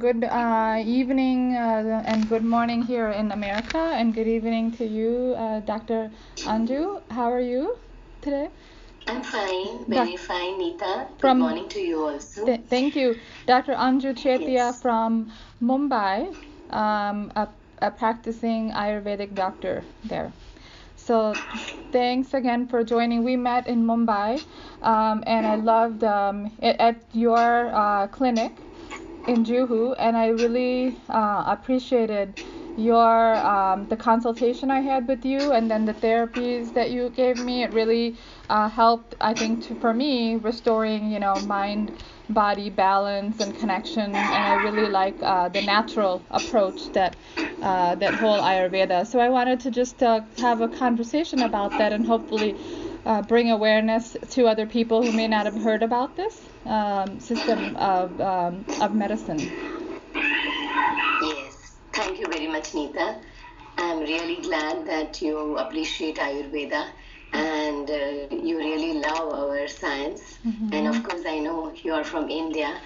good uh, evening uh, and good morning here in America, and good evening to you, uh, Dr. Anju. How are you today? I'm fine, very fine, Nita. Good From- morning to you also. Th- thank you, Dr. Anju Chetia Yes. from Mumbai, um, a, a practicing Ayurvedic doctor there. So thanks again for joining. We met in Mumbai, um, and I loved um, it at your uh, clinic in Juhu, and I really uh, appreciated your um, the consultation I had with you, and then the therapies that you gave me. It really uh, helped, I think, to, for me restoring, you know, mind body balance and connection, and I really like uh, the natural approach that uh, that whole Ayurveda. So I wanted to just uh, have a conversation about that, and hopefully uh, bring awareness to other people who may not have heard about this um, system of um, of medicine. Yes, thank you very much, Nita. I'm really glad that you appreciate Ayurveda and uh, you really love our science. And of course, I know you are from India,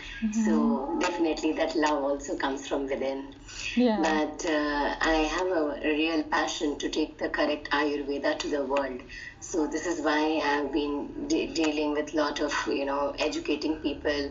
so definitely that love also comes from within. Yeah. But uh, I have a, real passion to take the correct Ayurveda to the world. So this is why I've been de- dealing with a lot of you know educating people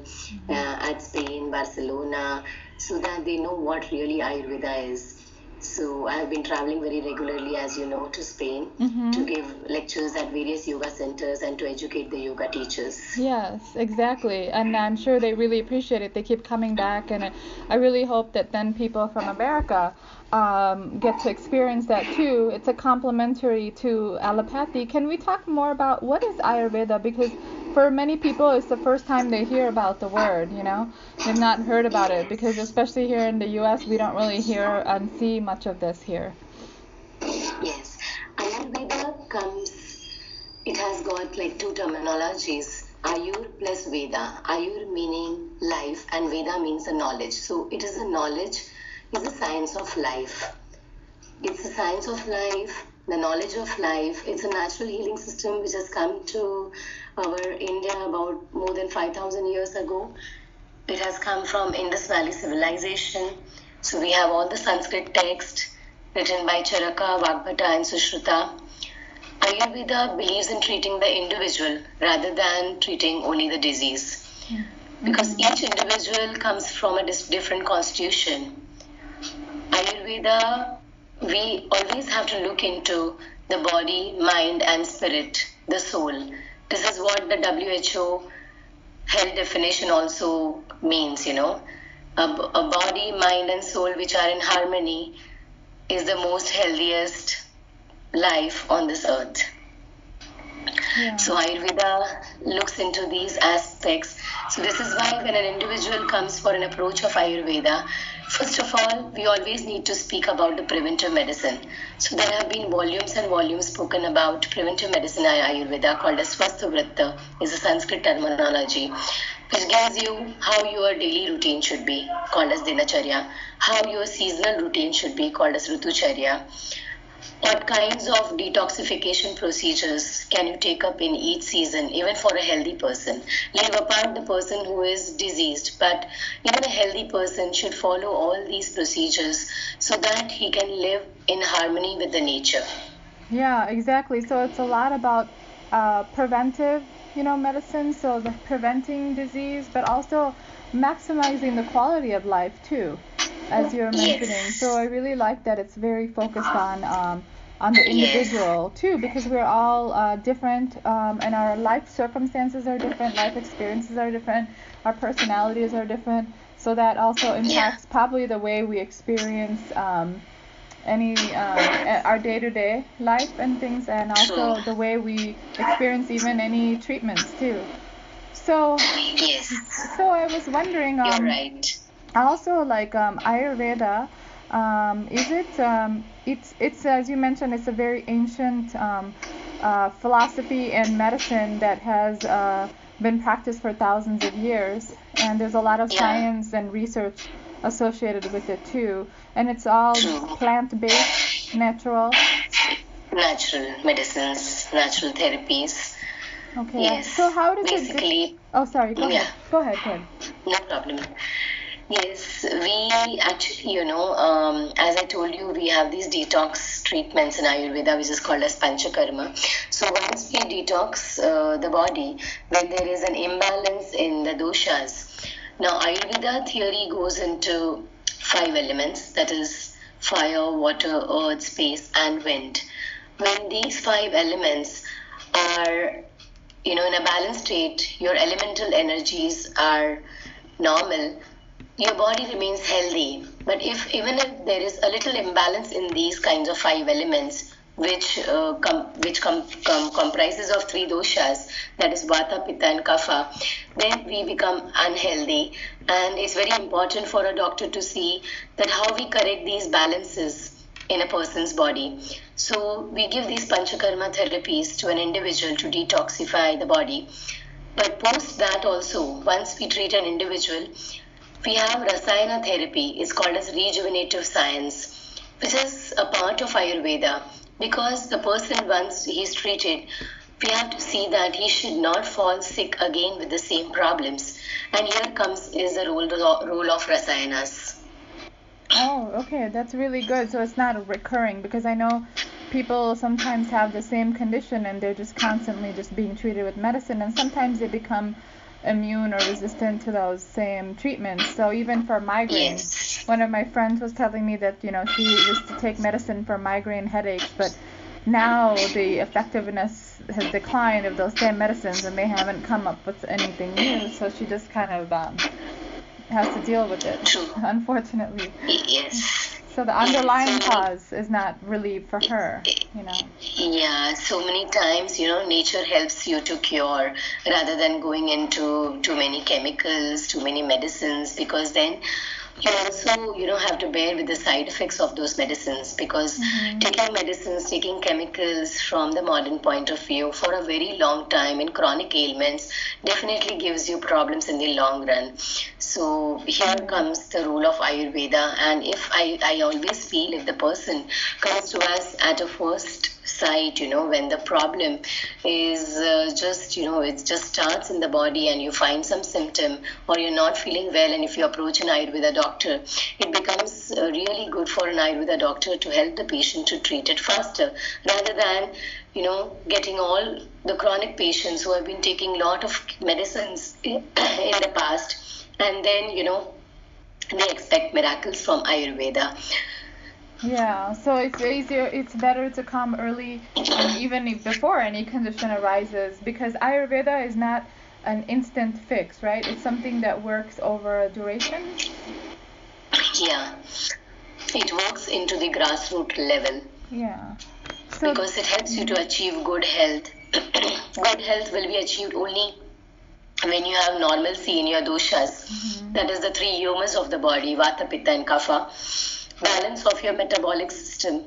uh, at Spain, Barcelona, so that they know what really Ayurveda is. So I've been traveling very regularly, as you know, to Spain to give lectures at various yoga centers and to educate the yoga teachers. Yes, exactly. And I'm sure they really appreciate it. They keep coming back, and I- I really hope that then people from America um, get to experience that too. It's a complementary to allopathy. Can we talk more about what is Ayurveda? Because for many people, it's the first time they hear about the word, you know? They've not heard about it because, especially here in the US, we don't really hear and see much of this here. Yes, Ayurveda comes, it has got like two terminologies Ayur plus Veda. Ayur meaning life, and Veda means the knowledge. So it is a knowledge, it's a science of life. It's a science of life, the knowledge of life. It's a natural healing system which has come to our India about more than 5,000 years ago. It has come from Indus Valley civilization. So we have all the Sanskrit text written by Charaka, Vagbhata, and Sushruta. Ayurveda believes in treating the individual rather than treating only the disease. Because each individual comes from a different constitution. Ayurveda, we always have to look into the body, mind, and spirit, the soul. This is what the WHO health definition also means, you know. A, a body, mind, and soul which are in harmony is the most healthiest life on this earth. Yeah. So Ayurveda looks into these aspects. So this is why when an individual comes for an approach of Ayurveda, first of all, we always need to speak about the preventive medicine. So there have been volumes and volumes spoken about preventive medicine in Ayurveda called as Swasthavritta is a Sanskrit terminology which gives you how your daily routine should be called as Dinacharya, how your seasonal routine should be called as Ritucharya, what kinds of detoxification procedures can you take up in each season, even for a healthy person? Leave apart the person who is diseased, but even a healthy person should follow all these procedures so that he can live in harmony with the nature. Yeah, exactly. So it's a lot about uh, preventive, you know, medicine. So the preventing disease, but also maximizing the quality of life too, as you're Yes. mentioning. So I really like that it's very focused on um, on the Yes. individual too, because we're all uh, different, um, and our life circumstances are different, life experiences are different, our personalities are different. So that also impacts probably the way we experience. Um, any um, our day-to-day life and things and also True. the way we experience even any treatments too so Yes, so i was wondering you're um right. also like um ayurveda um is it um it's it's as you mentioned it's a very ancient um uh, philosophy and medicine that has uh, been practiced for thousands of years and there's a lot of Yeah. science and research associated with it too and it's all plant-based natural Natural medicines, natural therapies. okay Yes. so how does it Basically, di- oh sorry go Yeah. ahead go ahead go ahead No problem. Yes, we actually, you know, um, as I told you, we have these detox treatments in Ayurveda, which is called as Panchakarma. So once we detox uh, the body, when there is an imbalance in the doshas, now Ayurveda theory goes into five elements, that is fire, water, earth, space, and wind. When these five elements are, you know, in a balanced state, your elemental energies are normal your body remains healthy. But if even if there is a little imbalance in these kinds of five elements, which uh, com- which com- com- comprises of three doshas, that is Vata, Pitta, and Kapha, then we become unhealthy. And it's very important for a doctor to see that how we correct these balances in a person's body. So we give these panchakarma therapies to an individual to detoxify the body. But post that also, once we treat an individual, we have Rasayana therapy. It's called as rejuvenative science, which is a part of Ayurveda because the person once he's treated, we have to see that he should not fall sick again with the same problems. And here comes is the role, role of Rasayanas. Oh, okay, that's really good. So it's not recurring because I know people sometimes have the same condition and they're just constantly just being treated with medicine and sometimes they become immune or resistant to those same treatments. So even for migraines, yes. one of my friends was telling me that you know she used to take medicine for migraine headaches, but now the effectiveness has declined of those same medicines, and they haven't come up with anything new. So she just kind of um, has to deal with it, True. unfortunately. Yes. So the underlying cause is not really for her, you know. Yeah, so many times, you know, nature helps you to cure rather than going into too many chemicals, too many medicines, because then you also you know have to bear with the side effects of those medicines because mm-hmm. taking medicines taking chemicals from the modern point of view for a very long time in chronic ailments definitely gives you problems in the long run so here comes the role of ayurveda and if i i always feel if the person comes to us at a first sight you know when the problem is uh, just you know it just starts in the body and you find some symptom or you're not feeling well and if you approach an ayurveda doctor it becomes uh, really good for an ayurveda doctor to help the patient to treat it faster rather than you know getting all the chronic patients who have been taking a lot of medicines in, in the past and then you know they expect miracles from ayurveda yeah, so it's easier, it's better to come early, and even before any condition arises, because Ayurveda is not an instant fix, right? It's something that works over a duration. Yeah, it works into the grassroots level. Yeah. So because it helps you to achieve good health. good health will be achieved only when you have normalcy in your doshas. Mm-hmm. That is the three yamas of the body, Vata, Pitta, and Kapha balance of your metabolic system,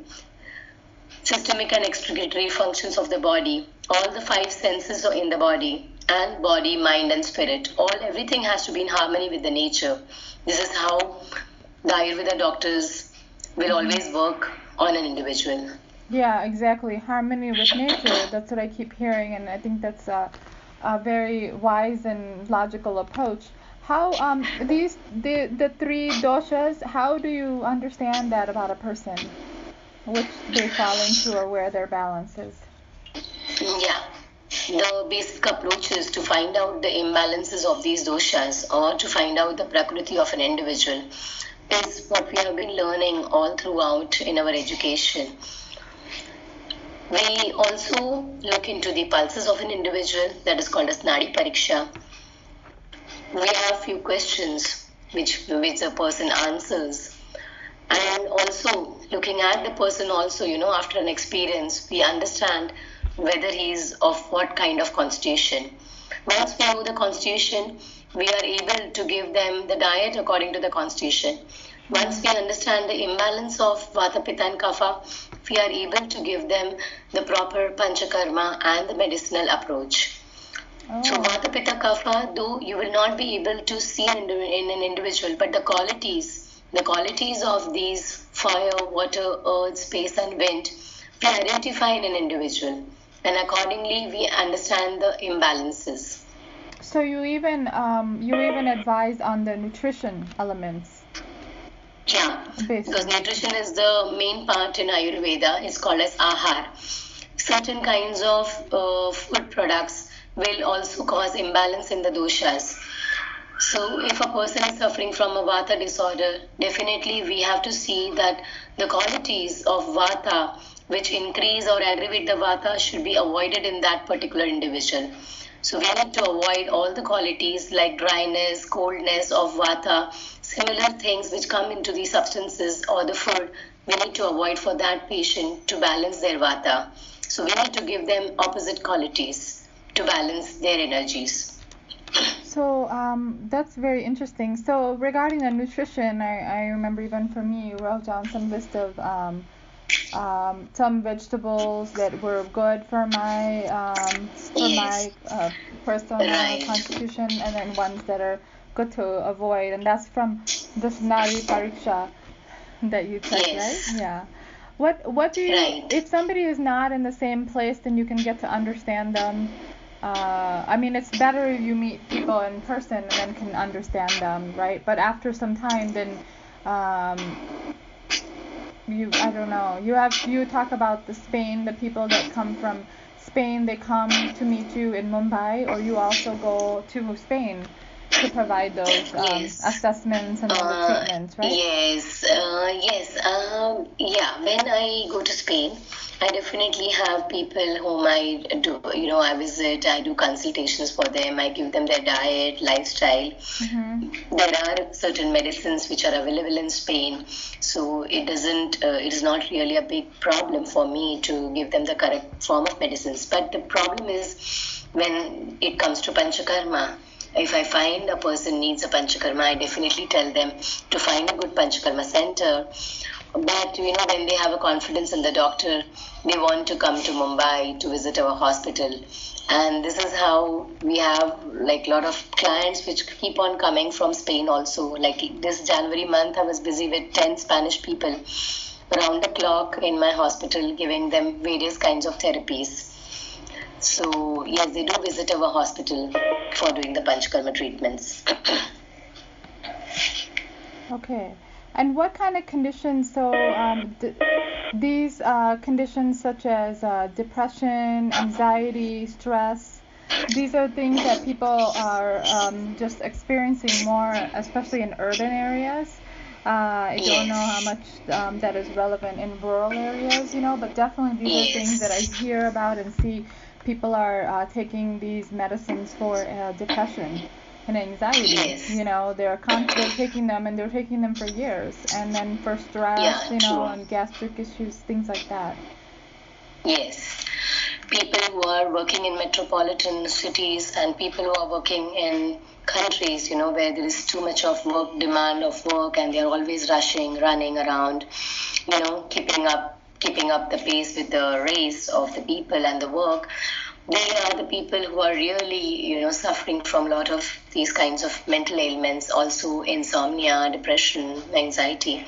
systemic and excretory functions of the body, all the five senses are in the body, and body, mind, and spirit. All everything has to be in harmony with the nature. This is how the Ayurveda doctors will mm-hmm. always work on an individual. Yeah, exactly. Harmony with nature. That's what I keep hearing, and I think that's a, a very wise and logical approach. How um these the the three doshas? How do you understand that about a person? Which they fall into or where their balance is? Yeah. The basic approach is to find out the imbalances of these doshas or to find out the prakriti of an individual is what we have been learning all throughout in our education. We also look into the pulses of an individual that is called as Nadi Pariksha we have few questions which which the person answers. And also looking at the person also you know after an experience we understand whether he is of what kind of constitution. Once we know the constitution we are able to give them the diet according to the constitution. Once we understand the imbalance of vata pitta and kapha we are able to give them the proper panchakarma and the medicinal approach Oh. So Vata Pitta Kapha, though you will not be able to see in, in an individual, but the qualities, the qualities of these fire, water, earth, space, and wind, we identify in an individual, and accordingly we understand the imbalances. So you even um, you even advise on the nutrition elements. Yeah, Basic. because nutrition is the main part in Ayurveda. It's called as ahar. Certain kinds of uh, food products will also cause imbalance in the doshas. So, if a person is suffering from a vata disorder, definitely we have to see that the qualities of vata which increase or aggravate the vata should be avoided in that particular individual. So, we need to avoid all the qualities like dryness, coldness of vata, similar things which come into the substances or the food. We need to avoid for that patient to balance their vata. So, we need to give them opposite qualities to balance their energies. So um, that's very interesting. So regarding the nutrition, I, I remember even for me, you wrote down some list of um, um, some vegetables that were good for my um, for my uh, personal Right. constitution, and then ones that are good to avoid. And that's from the Nadi Pariksha that you took, Yes. right? Yeah. What what do you Right. if somebody is not in the same place, then you can get to understand them. Uh, I mean, it's better if you meet people in person and then can understand them, right? But after some time, then um, you I don't know. You have you talk about the Spain, the people that come from Spain, they come to meet you in Mumbai, or you also go to Spain to provide those um, Yes. assessments and all the Uh, treatments, right? Yes, uh, yes. Um, yeah, when I go to Spain, I definitely have people whom I do, you know, I visit, I do consultations for them, I give them their diet, lifestyle. hmm There are certain medicines which are available in Spain, so it doesn't, uh, it is not really a big problem for me to give them the correct form of medicines. But the problem is when it comes to Panchakarma. If I find a person needs a Panchakarma, I definitely tell them to find a good Panchakarma center. But you know, when they have a confidence in the doctor, they want to come to Mumbai to visit our hospital. And this is how we have like a lot of clients which keep on coming from Spain also. Like this January month, I was busy with 10 Spanish people around the clock in my hospital giving them various kinds of therapies. So, yes, they do visit our hospital for doing the Panchakarma treatments. Okay. And what kind of conditions? So um, d- these uh, conditions such as uh, depression, anxiety, stress. These are things that people are um, just experiencing more, especially in urban areas. Uh, I don't know how much um, that is relevant in rural areas, you know, but definitely these are things that I hear about and see people are uh, taking these medicines for uh, depression and anxiety. Yes. You know, they're con- they're taking them and they're taking them for years, and then for stress, Yeah, you know, true. and gastric issues, things like that. Yes. People who are working in metropolitan cities and people who are working in countries, you know, where there is too much of work, demand of work, and they are always rushing, running around, you know, keeping up, keeping up the pace with the race of the people and the work. They are the people who are really, you know, suffering from a lot of these kinds of mental ailments, also insomnia, depression, anxiety.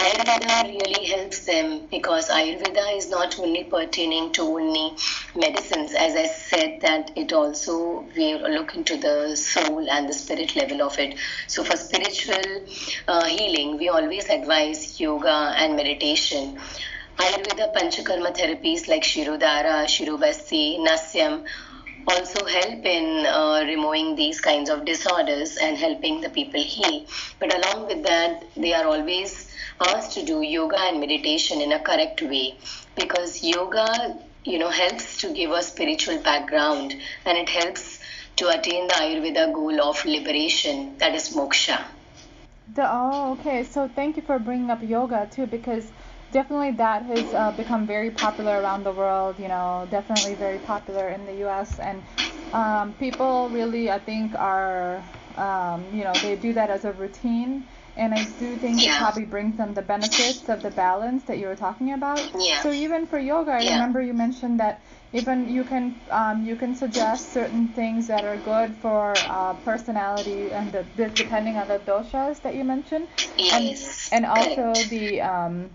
Ayurveda really helps them because Ayurveda is not only pertaining to only medicines, as I said, that it also we look into the soul and the spirit level of it. So for spiritual uh, healing, we always advise yoga and meditation. Ayurveda Panchakarma therapies like Shirodhara, Shirobasti, Nasyam also help in uh, removing these kinds of disorders and helping the people heal. But along with that, they are always asked to do yoga and meditation in a correct way because yoga, you know, helps to give a spiritual background and it helps to attain the Ayurveda goal of liberation, that is moksha. The, oh, okay. So thank you for bringing up yoga too, because definitely that has uh, become very popular around the world. You know, definitely very popular in the U.S. and um, people really, I think, are um, you know they do that as a routine. And I do think it probably brings them the benefits of the balance that you were talking about. Yeah. So even for yoga, I Yeah. remember you mentioned that even you can um, you can suggest certain things that are good for uh, personality and the, depending on the doshas that you mentioned, Yes. and also correct. the um,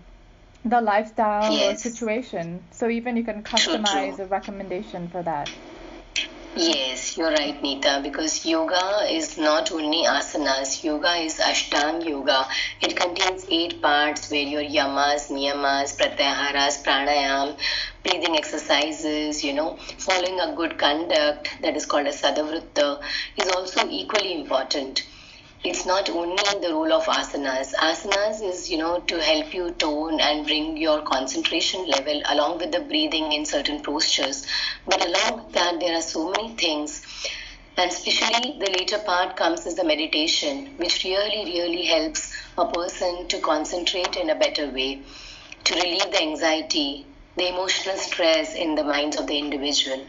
the lifestyle Yes. or situation. So even you can customize true. a recommendation for that. Yes, you're right, Neeta, because yoga is not only asanas, yoga is Ashtang Yoga. It contains eight parts where your yamas, niyamas, pratyaharas, pranayam, breathing exercises, you know, following a good conduct that is called a sadhavritta is also equally important it's not only the role of asanas. Asanas is, you know, to help you tone and bring your concentration level along with the breathing in certain postures. But along with that, there are so many things. And especially the later part comes as the meditation, which really, really helps a person to concentrate in a better way, to relieve the anxiety, the emotional stress in the minds of the individual.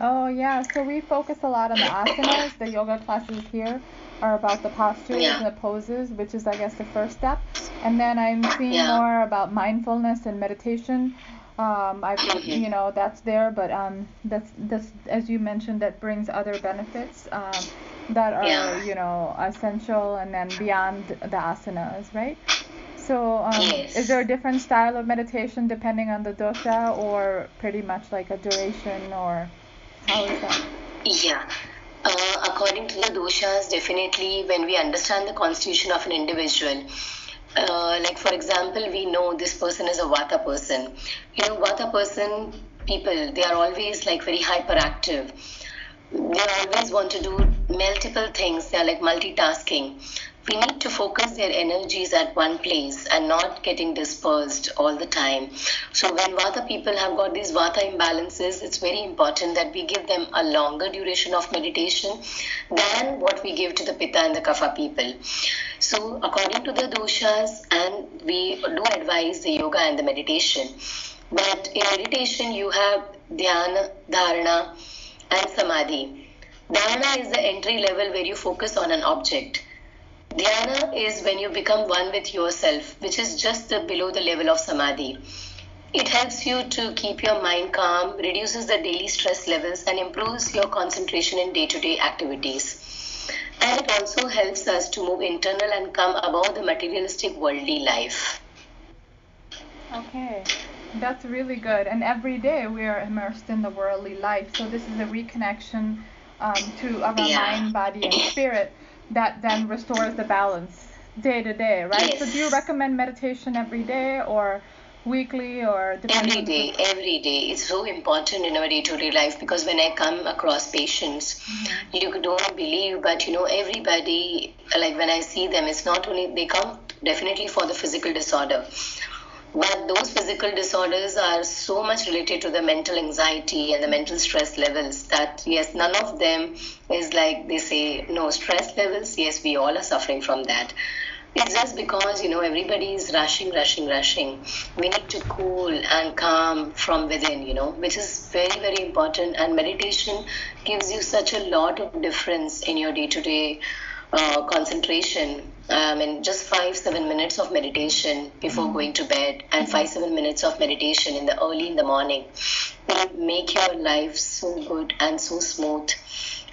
Oh, yeah. So we focus a lot on the asanas, the yoga classes here are about the postures yeah. and the poses, which is, I guess, the first step. And then I'm seeing yeah. more about mindfulness and meditation. Um, I, mm-hmm. you know, that's there, but um, that's that's as you mentioned, that brings other benefits um, that are, yeah. you know, essential and then beyond the asanas, right? So, um, yes. is there a different style of meditation depending on the dosha, or pretty much like a duration, or how is that? Yeah. Uh, according to the doshas, definitely when we understand the constitution of an individual, uh, like for example, we know this person is a Vata person. You know, Vata person people, they are always like very hyperactive. They always want to do multiple things. They are like multitasking we need to focus their energies at one place and not getting dispersed all the time. So when Vata people have got these Vata imbalances, it's very important that we give them a longer duration of meditation than what we give to the Pitta and the Kapha people. So according to the doshas, and we do advise the yoga and the meditation. But in meditation, you have dhyana, dharana, and samadhi. Dharana is the entry level where you focus on an object Dhyana is when you become one with yourself, which is just the, below the level of samadhi. It helps you to keep your mind calm, reduces the daily stress levels, and improves your concentration in day to day activities. And it also helps us to move internal and come above the materialistic worldly life. Okay, that's really good. And every day we are immersed in the worldly life. So this is a reconnection um, to our yeah. mind, body, and spirit that then restores the balance day to day, right? Yes. So do you recommend meditation every day or weekly or depending on every day every day it's so important in our day-to-day life because when i come across patients mm-hmm. you don't believe but you know everybody like when i see them it's not only they come definitely for the physical disorder but those physical disorders are so much related to the mental anxiety and the mental stress levels that, yes, none of them is like they say, no, stress levels, yes, we all are suffering from that. It's just because, you know, everybody is rushing, rushing, rushing. We need to cool and calm from within, you know, which is very, very important. And meditation gives you such a lot of difference in your day to day concentration um, in just five seven minutes of meditation before mm-hmm. going to bed and five seven minutes of meditation in the early in the morning will make your life so good and so smooth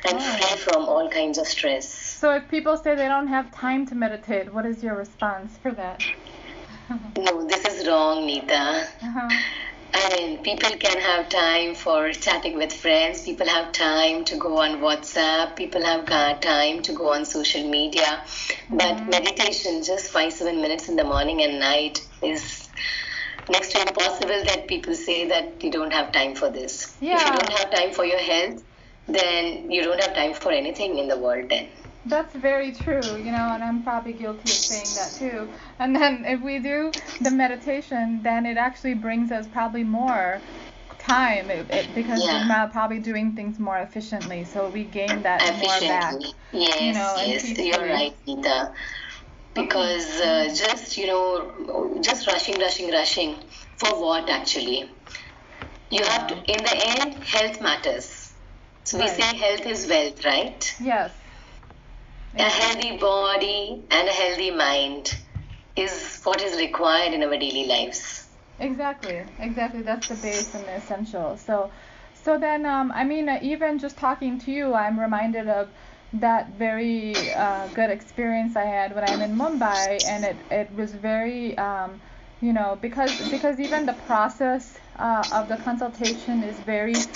and oh. free from all kinds of stress so if people say they don't have time to meditate what is your response for that no this is wrong nita uh-huh. I mean, people can have time for chatting with friends. People have time to go on WhatsApp. People have got time to go on social media. But mm-hmm. meditation, just five, seven minutes in the morning and night, is next to impossible that people say that you don't have time for this. Yeah. If you don't have time for your health, then you don't have time for anything in the world then. That's very true, you know, and I'm probably guilty of saying that too. And then if we do the meditation, then it actually brings us probably more time it, it, because yeah. we're probably doing things more efficiently, so we gain that more back. Yes, you know, yes, you're right, Neeta. Because uh, just you know, just rushing, rushing, rushing, for what actually? You have to. In the end, health matters. So right. we say health is wealth, right? Yes a healthy body and a healthy mind is what is required in our daily lives. Exactly, exactly. That's the base and the essential. So, so then, um, I mean, uh, even just talking to you, I'm reminded of that very uh, good experience I had when I'm in Mumbai, and it it was very, um, you know, because because even the process uh, of the consultation is very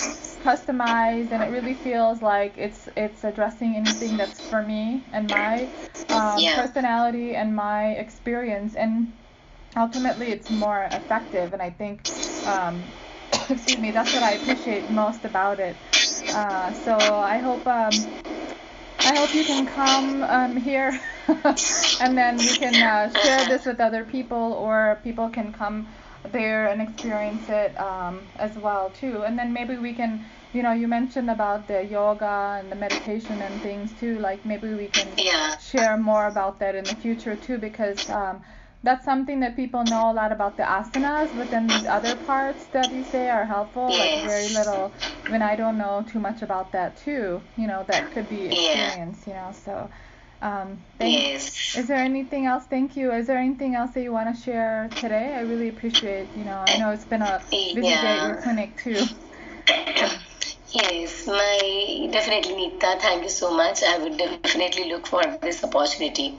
customized and it really feels like it's it's addressing anything that's for me and my um, Yeah. personality and my experience and ultimately it's more effective and I think um, excuse me that's what I appreciate most about it uh, so I hope um, I hope you can come um, here and then we can uh, share this with other people or people can come there and experience it um, as well too and then maybe we can you know you mentioned about the yoga and the meditation and things too like maybe we can Yeah. share more about that in the future too because um, that's something that people know a lot about the asanas but then these other parts that you say are helpful like very little when i don't know too much about that too you know that could be Yeah. experience you know so um, thank, Yes. is there anything else? Thank you. Is there anything else that you want to share today? I really appreciate you know i know it's been a busy day at your clinic too. Yes, my definitely Nita, thank you so much. I would definitely look for this opportunity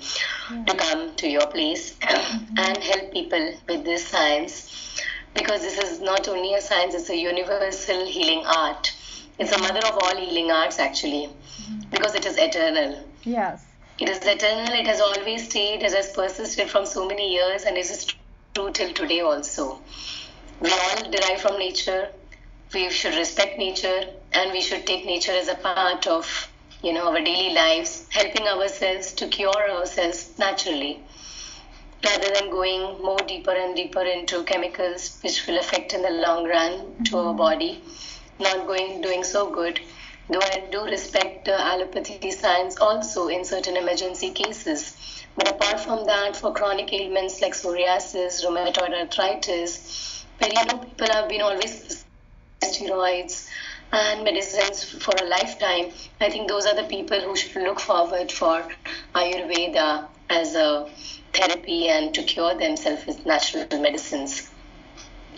to come to your place and help people with this science because this is not only a science, it's a universal healing art. It's a mother of all healing arts actually because it is eternal. yes It is eternal, it has always stayed, it has persisted from so many years and it is true till today also. We all derive from nature. We should respect nature and we should take nature as a part of you know our daily lives, helping ourselves to cure ourselves naturally rather than going more deeper and deeper into chemicals which will affect in the long run to our mm-hmm. body. Not going doing so good. Though I do respect allopathy science also in certain emergency cases. But apart from that, for chronic ailments like psoriasis, rheumatoid arthritis, where you know people have been always steroids and medicines for a lifetime, I think those are the people who should look forward for Ayurveda as a therapy and to cure themselves with natural medicines.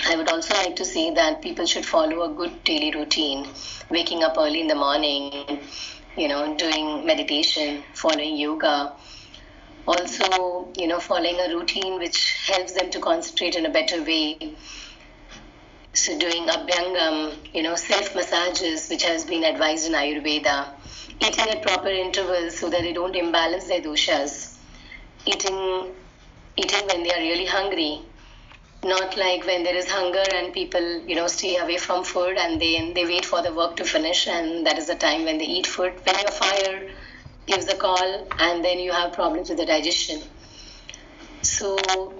I would also like to say that people should follow a good daily routine, waking up early in the morning, you know, doing meditation, following yoga. Also, you know, following a routine which helps them to concentrate in a better way. So, doing abhyangam, you know, self massages, which has been advised in Ayurveda. Eating at proper intervals so that they don't imbalance their doshas. Eating, eating when they are really hungry, not like when there is hunger and people you know stay away from food and then they wait for the work to finish and that is the time when they eat food. When your fire gives a call and then you have problems with the digestion. So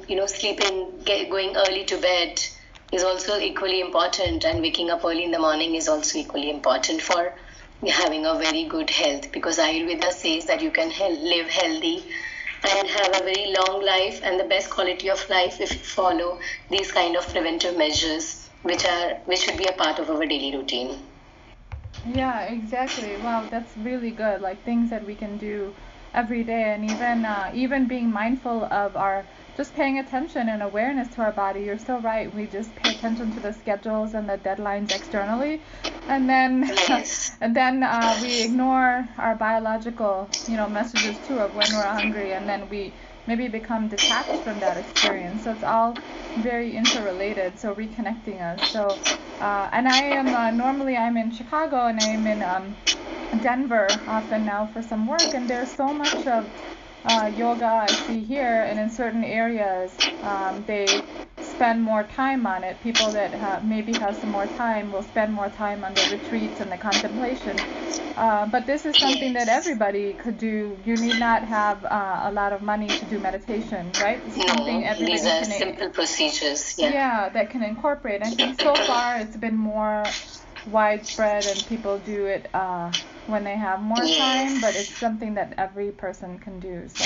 you know sleeping get, going early to bed is also equally important and waking up early in the morning is also equally important for having a very good health because ayurveda says that you can he- live healthy and have a very long life and the best quality of life if you follow these kind of preventive measures which are which should be a part of our daily routine Yeah, exactly. Wow, that's really good. Like things that we can do every day, and even uh, even being mindful of our just paying attention and awareness to our body. You're so right. We just pay attention to the schedules and the deadlines externally, and then and then uh, we ignore our biological, you know, messages too of when we're hungry, and then we maybe become detached from that experience. So it's all very interrelated. So reconnecting us. So uh, and I am uh, normally I'm in Chicago and I'm in um, Denver often now for some work, and there's so much of uh, yoga I see here, and in certain areas um, they spend more time on it. People that ha- maybe have some more time will spend more time on the retreats and the contemplation. Uh, but this is something that everybody could do. You need not have uh, a lot of money to do meditation, right? Something no these are simple procedures yeah yeah, that can incorporate. I think so far it's been more widespread and people do it uh, when they have more time, but it's something that every person can do. So,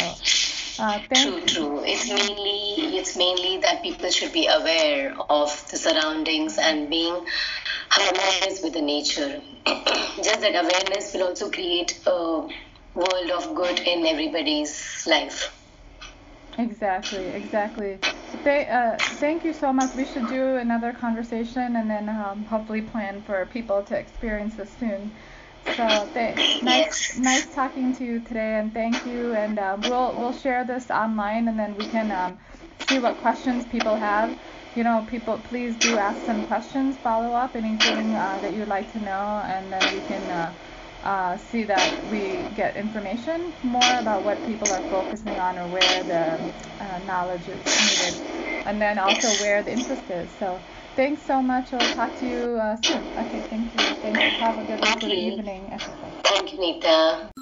uh, True, true. It's mainly it's mainly that people should be aware of the surroundings and being harmonized with the nature. Just that awareness will also create a world of good in everybody's life. Exactly, exactly. Th- uh, thank you so much. We should do another conversation and then um, hopefully plan for people to experience this soon. So th- nice, nice talking to you today, and thank you. And um, we'll we'll share this online, and then we can um, see what questions people have. you know, people, please do ask some questions, follow up, anything uh, that you'd like to know, and then we can uh, uh, see that we get information more about what people are focusing on or where the uh, knowledge is needed, and then also where the interest is. So thanks so much. I'll talk to you uh, soon. Okay, thank you. Thank you. Have a good of the evening. Thank you, Nita.